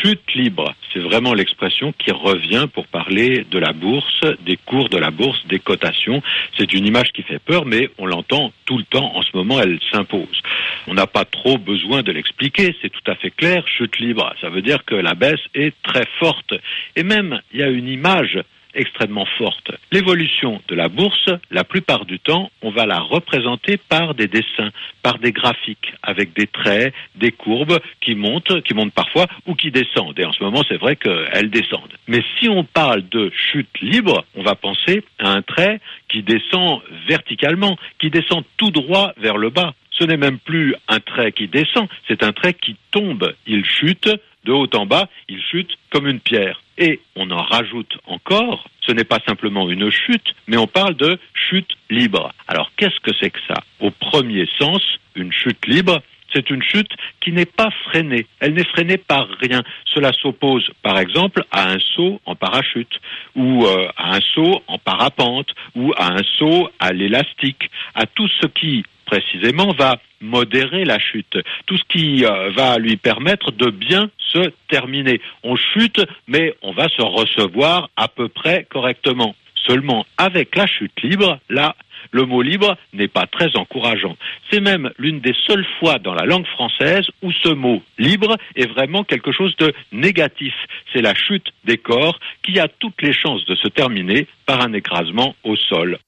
chute libre, c'est vraiment l'expression qui revient pour parler de la bourse, des cours de la bourse, des cotations. C'est une image qui fait peur, mais on l'entend tout le temps. En ce moment, elle s'impose. On n'a pas trop besoin de l'expliquer, c'est tout à fait clair. Chute libre, ça veut dire que la baisse est très forte. Et même, il y a une image extrêmement forte. L'évolution de la bourse, la plupart du temps, on va la représenter par des dessins, par des graphiques, avec des traits, des courbes qui montent, qui montent parfois ou qui descendent. Et en ce moment, c'est vrai qu'elles descendent. Mais si on parle de chute libre, on va penser à un trait qui descend verticalement, qui descend tout droit vers le bas. Ce n'est même plus un trait qui descend, c'est un trait qui tombe. Il chute de haut en bas, il chute comme une pierre. Et on en rajoute encore, ce n'est pas simplement une chute, mais on parle de chute libre. Alors qu'est-ce que c'est que ça? Au premier sens, une chute libre, c'est une chute qui n'est pas freinée. Elle n'est freinée par rien. Cela s'oppose, par exemple, à un saut en parachute, ou euh, à un saut en parapente, ou à un saut à l'élastique, à tout ce qui précisément va modérer la chute, tout ce qui euh, va lui permettre de bien se terminer. On chute, mais on va se recevoir à peu près correctement. Seulement, avec la chute libre, là, le mot libre n'est pas très encourageant. C'est même l'une des seules fois dans la langue française où ce mot libre est vraiment quelque chose de négatif. C'est la chute des corps qui a toutes les chances de se terminer par un écrasement au sol.